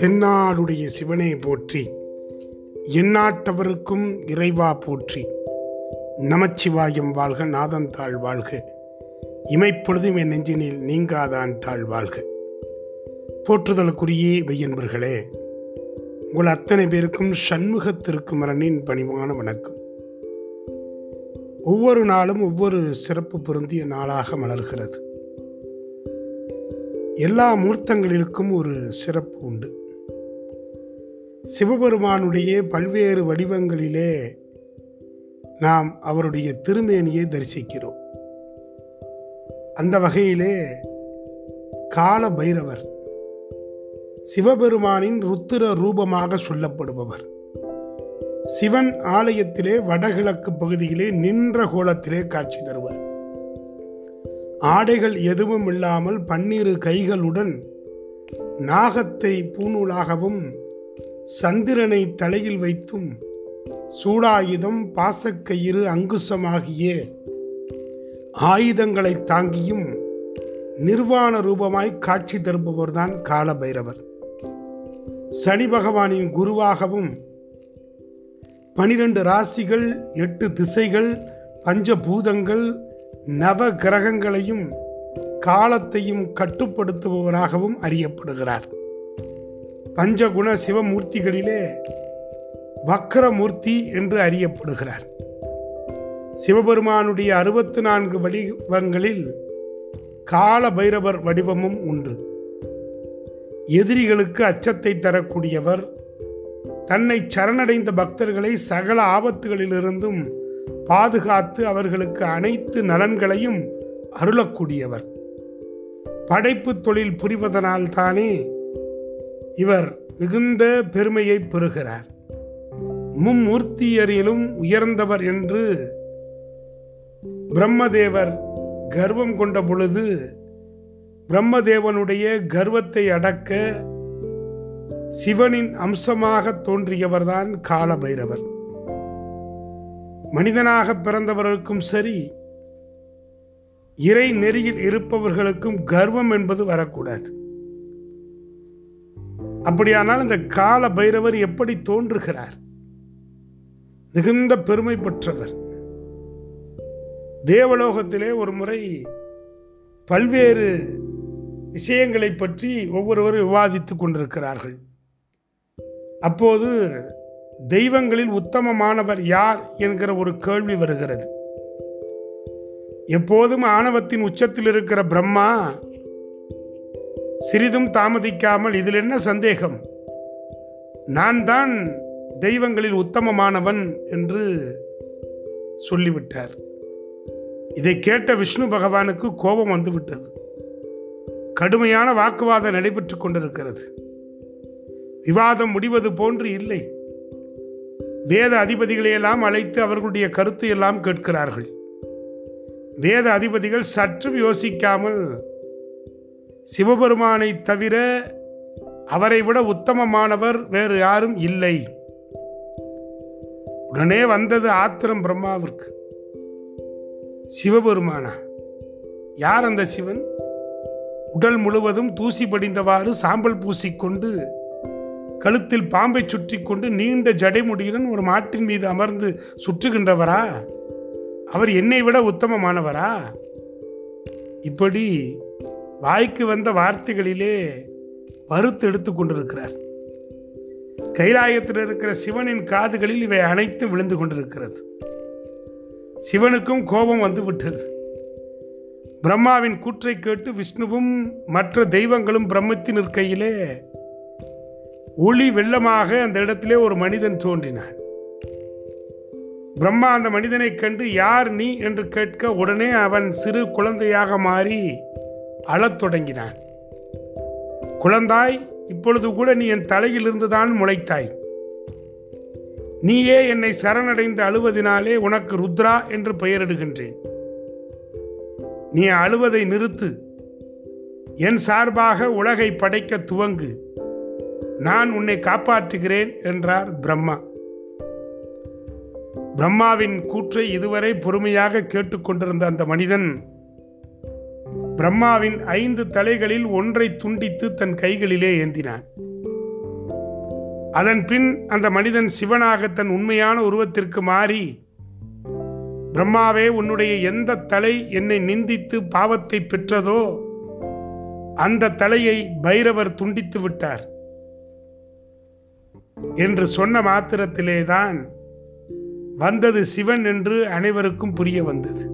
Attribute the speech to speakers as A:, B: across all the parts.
A: தென்னாடுடைய சிவனை போற்றி எந்நாட்டவருக்கும் இறைவா போற்றி. நமச்சிவாயம் வாழ்க நாதன் தாழ் வாழ்க. இமைப்பொழுதும் என் நெஞ்சினில் நீங்காதான் தாழ் வாழ்க. போற்றுதலுக்குரிய மெய்யன்பர்களே உங்கள் அத்தனை பேருக்கும் சண்முகத்திற்கு மரணின் பணிவான வணக்கம். ஒவ்வொரு நாளும் ஒவ்வொரு சிறப்பு பொருந்திய நாளாக மலர்கிறது. எல்லா மூர்த்தங்களிலுக்கும் ஒரு சிறப்பு உண்டு. சிவபெருமானுடைய பல்வேறு வடிவங்களிலே நாம் அவருடைய திருமேனியை தரிசிக்கிறோம். அந்த வகையிலே கால பைரவர் சிவபெருமானின் ருத்திர ரூபமாக சொல்லப்படுபவர். சிவன் ஆலயத்திலே வடகிழக்கு பகுதியிலே நின்ற கோலத்திலே காட்சி தருவார். ஆடைகள் எதுவும் இல்லாமல் பன்னிரு கைகளுடன் நாகத்தை பூநூலாகவும் சந்திரனை தலையில் வைத்தும் சூடாயுதம் பாசக்கயிறு அங்குசமாகிய ஆயுதங்களை தாங்கியும் நிர்வாண ரூபமாய் காட்சி தருபவர்தான் காலபைரவர். சனி பகவானின் குருவாகவும் பனிரெண்டு ராசிகள் எட்டு திசைகள் பஞ்சபூதங்கள் நவ கிரகங்களையும் காலத்தையும் கட்டுப்படுத்துபவராகவும் அறியப்படுகிறார். பஞ்சகுண சிவமூர்த்திகளிலே வக்கரமூர்த்தி என்று அறியப்படுகிறார். சிவபெருமானுடைய அறுபத்தி நான்கு வடிவங்களில் கால பைரவர் வடிவமும் உண்டு. எதிரிகளுக்கு அச்சத்தை தரக்கூடியவர் தன்னை சரணடைந்த பக்தர்களை சகல ஆபத்துகளிலிருந்தும் பாதுகாத்து அவர்களுக்கு அனைத்து நலன்களையும் அருளக்கூடியவர். படைப்பு தொழில் புரிவதனால் தானே இவர் மிகுந்த பெருமையை பெறுகிறார். மும்மூர்த்தியரிலும் உயர்ந்தவர் என்று பிரம்மதேவர் கர்வம் கொண்ட பொழுது பிரம்மதேவனுடைய கர்வத்தை அடக்க சிவனின் அம்சமாக தோன்றியவர்தான் காலபைரவர். மனிதனாக பிறந்தவர்களுக்கும் சரி இறை நெறியில் இருப்பவர்களுக்கும் கர்வம் என்பது வரக்கூடாது. அப்படியானால் இந்த கால பைரவர் எப்படி தோன்றுகிறார்? மிகுந்த பெருமை பெற்றவர். தேவலோகத்திலே ஒரு முறை பல்வேறு விஷயங்களை பற்றி ஒவ்வொருவரும் விவாதித்துக் கொண்டிருக்கிறார்கள். அப்போது தெய்வங்களில் உத்தமமானவர் யார் என்கிற ஒரு கேள்வி வருகிறது. எப்போதும் ஆணவத்தின் உச்சத்தில் இருக்கிற பிரம்மா சிறிதும் தாமதிக்காமல் இதில் என்ன சந்தேகம்? நான் தான் தெய்வங்களில் உத்தமமானவன் என்று சொல்லிவிட்டார். இதை கேட்ட விஷ்ணு பகவானுக்கு கோபம் வந்துவிட்டது. கடுமையான வாக்குவாதம் நடைபெற்று கொண்டிருக்கிறது. விவாதம் முடிவது போன்று இல்லை. வேத அதிபதிகளையெல்லாம் அழைத்து அவர்களுடைய கருத்து எல்லாம் கேட்கிறார்கள். வேத அதிபதிகள் சற்றும் யோசிக்காமல் சிவபெருமானை தவிர அவரை விட உத்தமமானவர் வேறு யாரும் இல்லை. உடனே வந்தது ஆத்திரம் பிரம்மாவிற்கு. சிவபெருமானா யார் அந்த சிவன்? உடல் முழுவதும் தூசி படிந்தவாறு சாம்பல் பூசிக்கொண்டு கழுத்தில் பாம்பை சுற்றி கொண்டு நீண்ட ஜடைமுடியுடன் ஒரு மாட்டின் மீது அமர்ந்து சுற்றுகின்றவரா? அவர் என்னை விட உத்தமமானவரா? இப்படி வாய்க்கு வந்த வார்த்தைகளிலே வறுத்து எடுத்து கொண்டிருக்கிறார். கைலாயத்தில் இருக்கிற சிவனின் காதுகளில் இவை அனைத்தும் விழுந்து கொண்டிருக்கிறது. சிவனுக்கும் கோபம் வந்து விட்டது. பிரம்மாவின் கூற்றை கேட்டு விஷ்ணுவும் மற்ற தெய்வங்களும் பிரம்மத்தின் இருக்கையிலே ஒளி வெள்ளமாக அந்த இடத்திலே ஒரு மனிதன் தோன்றினான். பிரம்மா அந்த மனிதனை கண்டு யார் நீ? என்று கேட்க உடனே அவன் சிறு குழந்தையாக மாறி அழத் தொடங்கினான். குழந்தாய் இப்பொழுது கூட நீ என் தலையிலிருந்துதான் முளைத்தாய். நீயே என்னை சரணடைந்து அழுவதினாலே உனக்கு ருத்ரா என்று பெயரிடுகின்றேன். நீ அழுவதை நிறுத்து. என் சார்பாக உலகை படைக்க துவங்கு. நான் உன்னை காப்பாற்றுகிறேன் என்றார் பிரம்மா. பிரம்மாவின் கூற்றை இதுவரை பொறுமையாக கேட்டுக்கொண்டிருந்த அந்த மனிதன் பிரம்மாவின் ஐந்து தலைகளில் ஒன்றை துண்டித்து தன் கைகளிலே ஏந்தினான். அதன் பின் அந்த மனிதன் சிவனாக தன் உண்மையான உருவத்திற்கு மாறி பிரம்மாவே உன்னுடைய எந்த தலை என்னை நிந்தித்து பாவத்தை பெற்றதோ அந்த தலையை பைரவர் துண்டித்து விட்டார். என்று சொன்ன மாத்திரத்திலேதான் வந்தது சிவன் என்று அனைவருக்கும் புரிய வந்தது.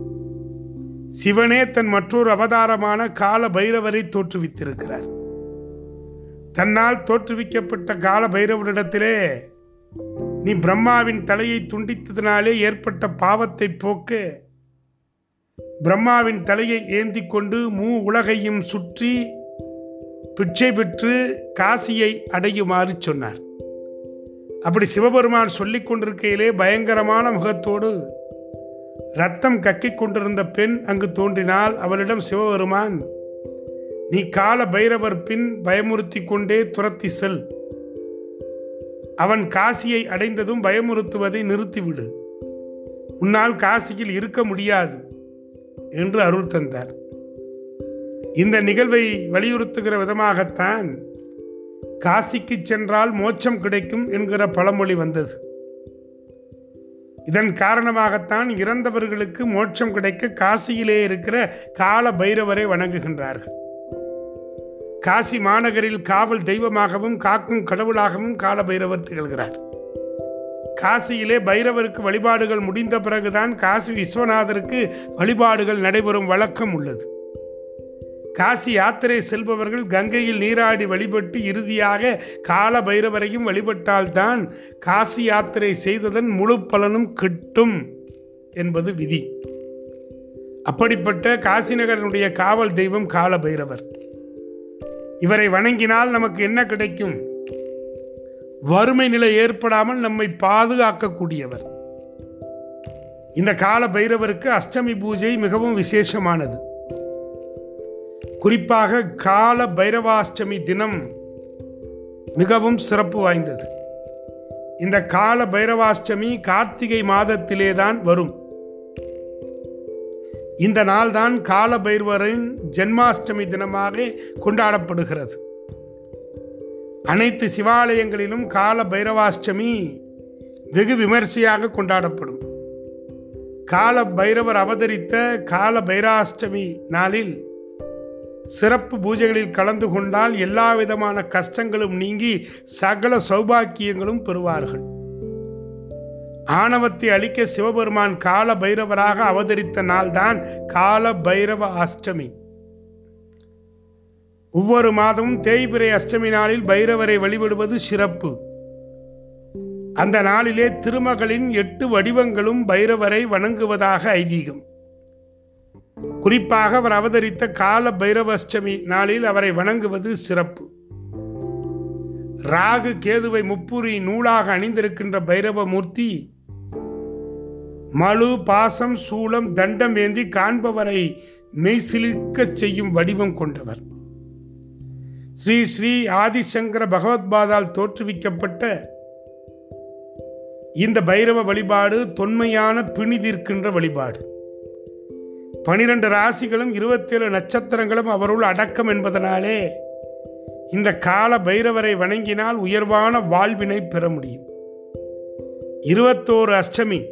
A: சிவனே தன் மற்றொரு அவதாரமான கால பைரவரை தோற்றுவித்திருக்கிறார். தன்னால் தோற்றுவிக்கப்பட்ட கால பைரவனிடத்திலே நீ பிரம்மாவின் தலையை துண்டித்ததினாலே ஏற்பட்ட பாவத்தை போக்க பிரம்மாவின் தலையை ஏந்தி கொண்டு மூ உலகையும் சுற்றி பிச்சை பெற்று காசியை அடையுமாறு சொன்னார். அப்படி சிவபெருமான் சொல்லிக் கொண்டிருக்கையிலே பயங்கரமான முகத்தோடு ரத்தம் கக்கிக் கொண்டிருந்த பெண் அங்கு தோன்றினால் அவளிடம் சிவபெருமான் நீ கால பைரவர் பின் பயமுறுத்தி கொண்டே துரத்தி செல். அவன் காசியை அடைந்ததும் பயமுறுத்துவதை நிறுத்திவிடு. உன்னால் காசியில் இருக்க முடியாது என்று அருள் தந்தார். இந்த நிகழ்வை வலியுறுத்துகிற விதமாகத்தான் காசிக்கு சென்றால் மோட்சம் கிடைக்கும் என்கிற பழமொழி வந்தது. இதன் காரணமாகத்தான் இறந்தவர்களுக்கு மோட்சம் கிடைக்க காசியிலே இருக்கிற கால பைரவரை வணங்குகின்றார்கள். காசி மாநகரில் காவல் தெய்வமாகவும் காக்கும் கடவுளாகவும் கால பைரவர் திகழ்கிறார். காசியிலே பைரவருக்கு வழிபாடுகள் முடிந்த பிறகுதான் காசி விஸ்வநாதருக்கு வழிபாடுகள் நடைபெறும் வழக்கம் உள்ளது. காசி யாத்திரை செல்பவர்கள் கங்கையில் நீராடி வழிபட்டு இறுதியாக கால பைரவரையும் வழிபட்டால்தான் காசி யாத்திரை செய்ததன் முழு பலனும் கிட்டும் என்பது விதி. அப்படிப்பட்ட காசிநகரனுடைய காவல் தெய்வம் கால பைரவர் இவரை வணங்கினால் நமக்கு என்ன கிடைக்கும்? வறுமை நிலை ஏற்படாமல் நம்மை பாதுகாக்கக்கூடியவர். இந்த கால பைரவருக்கு அஷ்டமி பூஜை மிகவும் விசேஷமானது. குறிப்பாக கால பைரவாஷ்டமி தினம் மிகவும் சிறப்பு வாய்ந்தது. இந்த கால பைரவாஷ்டமி கார்த்திகை மாதத்திலே தான் வரும். இந்த நாள்தான் கால பைரவரின் ஜென்மாஷ்டமி தினமாக கொண்டாடப்படுகிறது. அனைத்து சிவாலயங்களிலும் கால பைரவாஷ்டமி வெகு விமர்சையாக கொண்டாடப்படும். கால பைரவர் அவதரித்த கால பைராஷ்டமி நாளில் சிறப்பு பூஜைகளில் கலந்து கொண்டால் எல்லா விதமான கஷ்டங்களும் நீங்கி சகல சௌபாக்கியங்களும் பெறுவார்கள். ஆணவத்தை அழிக்க சிவபெருமான் கால பைரவராக அவதரித்த நாள்தான் கால பைரவ அஷ்டமி. ஒவ்வொரு மாதமும் தேய்பிரை அஷ்டமி நாளில் பைரவரை வழிபடுவது சிறப்பு. அந்த நாளிலே திருமகளின் எட்டு வடிவங்களும் பைரவரை வணங்குவதாக ஐதீகம். குறிப்பாக அவர் அவதரித்த கால பைரவஷ்டமி நாளில் அவரை வணங்குவது சிறப்பு. ராகு கேதுவை முப்புரி நூலாக அணிந்திருக்கின்ற பைரவ மூர்த்தி மழு பாசம் சூளம் தண்டம் ஏந்தி காண்பவரை மெய்சிலிர்க்கச் செய்யும் வடிவம் கொண்டவர். ஸ்ரீ ஸ்ரீ ஆதிசங்கர பகவத்பாதால் தோற்றுவிக்கப்பட்ட இந்த பைரவ வழிபாடு தொன்மையான பிணிதிர்க்கின்ற வழிபாடு. பனிரெண்டு ராசிகளும் இருபத்தேழு நட்சத்திரங்களும் அவருள் அடக்கம் என்பதனாலே இந்த கால பைரவரை வணங்கினால் உயர்வான வாழ்வினை பெற முடியும். இருபத்தோரு அஷ்டமி.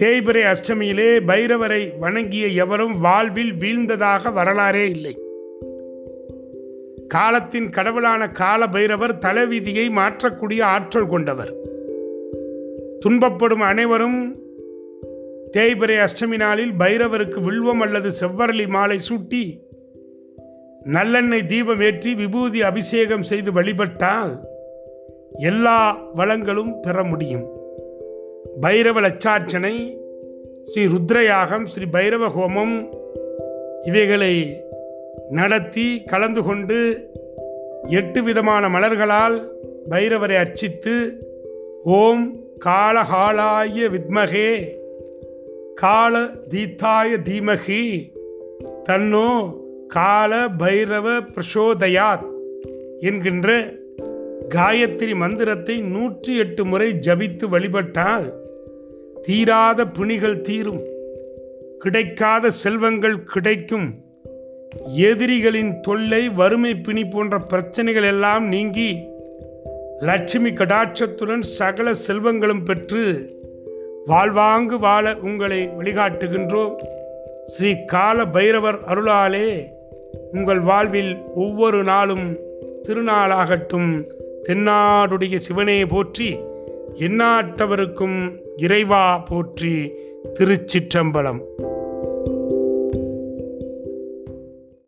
A: தேய்பிரை அஷ்டமியிலே பைரவரை வணங்கிய எவரும் வாழ்வில் வீழ்ந்ததாக வரலாறே இல்லை. காலத்தின் கடவுளான கால பைரவர் தலைவிதியை மாற்றக்கூடிய ஆற்றல் கொண்டவர். துன்பப்படும் அனைவரும் தேய்பிரை அஷ்டமி நாளில் பைரவருக்கு வில்வம் அல்லது செவ்வரளி மாலை சூட்டி நல்லெண்ணெய் தீபம் ஏற்றி விபூதி அபிஷேகம் செய்து வழிபட்டால் எல்லா வளங்களும் பெற முடியும். பைரவ லட்சார்ச்சனை ஸ்ரீ ருத்ரயாகம் ஸ்ரீ பைரவ ஹோமம் இவைகளை நடத்தி கலந்து கொண்டு எட்டு விதமான மலர்களால் பைரவரை அர்ச்சித்து ஓம் காலகாலாய வித்மகே கால தீத்தாய தீமகி தன்னோ கால பைரவ பிரசோதயாத் என்கின்ற காயத்ரி மந்திரத்தை நூற்றி எட்டு முறை ஜபித்து வழிபட்டால் தீராத பிணிகள் தீரும். கிடைக்காத செல்வங்கள் கிடைக்கும். எதிரிகளின் தொல்லை வறுமை பிணி போன்ற பிரச்சனைகள் எல்லாம் நீங்கி லட்சுமி கடாட்சத்துடன் சகல செல்வங்களும் பெற்று வாழ்வாங்கு வாழ உங்களை வழிகாட்டுகின்றோம். ஸ்ரீ கால பைரவர் அருளாலே உங்கள் வாழ்வில் ஒவ்வொரு நாளும் திருநாளாகட்டும். தென்னாடுடைய சிவனே போற்றி எண்ணாட்டவருக்கும் இறைவா போற்றி திருச்சிற்றம்பலம்.